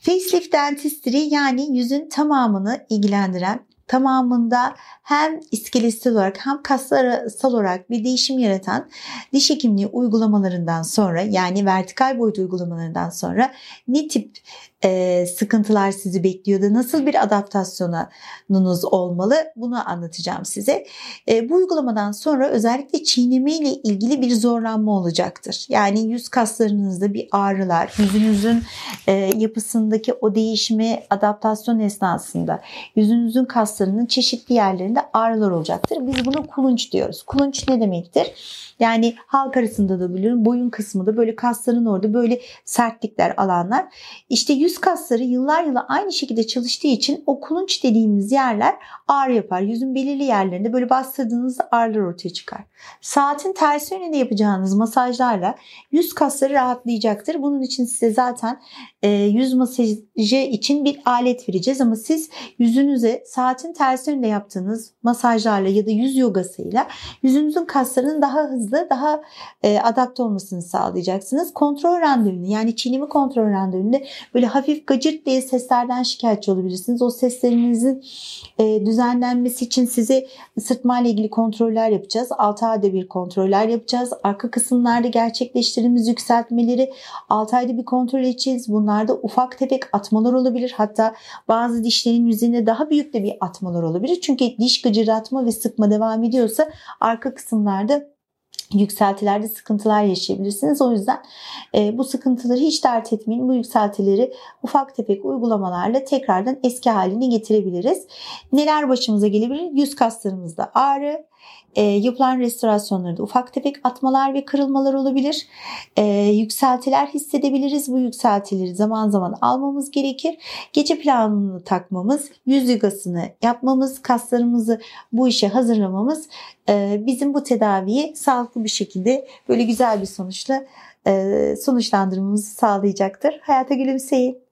Facelift Dentistry yani yüzün tamamını ilgilendiren tamamında hem iskeletsel olarak hem kaslarasal olarak bir değişim yaratan diş hekimliği uygulamalarından sonra yani vertikal boyut uygulamalarından sonra ne tip e, sıkıntılar sizi bekliyor da nasıl bir adaptasyonunuz olmalı bunu anlatacağım size. E, bu uygulamadan sonra özellikle çiğneme ile ilgili bir zorlanma olacaktır. Yani yüz kaslarınızda bir ağrılar, yüzünüzün e, yapısındaki o değişimi adaptasyon esnasında yüzünüzün kaslarının çeşitli yerlerinde ağrılar olacaktır. Biz buna kulunç diyoruz. Kulunç ne demektir? Yani halk arasında da biliyorum boyun kısmında böyle kasların orada böyle sertlikler alanlar. İşte yüz kasları yıllar yılı aynı şekilde çalıştığı için o kulunç dediğimiz yerler ağrı yapar. Yüzün belirli yerlerinde böyle bastırdığınızda ağrılar ortaya çıkar. Saatin tersi yönünde yapacağınız masajlarla yüz kasları rahatlayacaktır. Bunun için size zaten e, yüz masajı için bir alet vereceğiz ama siz yüzünüze saatin tersi yönünde yaptığınız masajlarla ya da yüz yogasıyla yüzünüzün kaslarının daha hızlı, daha e, adapte olmasını sağlayacaksınız. Kontrol randevunu yani çiğneme kontrol randevunda böyle hafif gacırt diye seslerden şikayetçi olabilirsiniz. O seslerinizin e, düzenlenmesi için size ile ilgili kontroller yapacağız. 6 ayda bir kontroller yapacağız. Arka kısımlarda gerçekleştirdiğimiz yükseltmeleri 6 ayda bir kontrol edeceğiz. Bunlarda ufak tefek atmalar olabilir. Hatta bazı dişlerin yüzünde daha büyük de bir atmalar olabilir. Çünkü diş gıcırdatma ve sıkma devam ediyorsa arka kısımlarda yükseltilerde sıkıntılar yaşayabilirsiniz. O yüzden e, bu sıkıntıları hiç dert etmeyin. Bu yükseltileri ufak tefek uygulamalarla tekrardan eski haline getirebiliriz. Neler başımıza gelebilir? Yüz kaslarımızda ağrı, e, yapılan restorasyonlarda ufak tefek atmalar ve kırılmalar olabilir. E, yükseltiler hissedebiliriz. Bu yükseltileri zaman zaman almamız gerekir. Gece planını takmamız, yüz yogasını yapmamız, kaslarımızı bu işe hazırlamamız bizim bu tedaviyi sağlıklı bir şekilde böyle güzel bir sonuçla e, sonuçlandırmamızı sağlayacaktır. Hayata gülümseyin.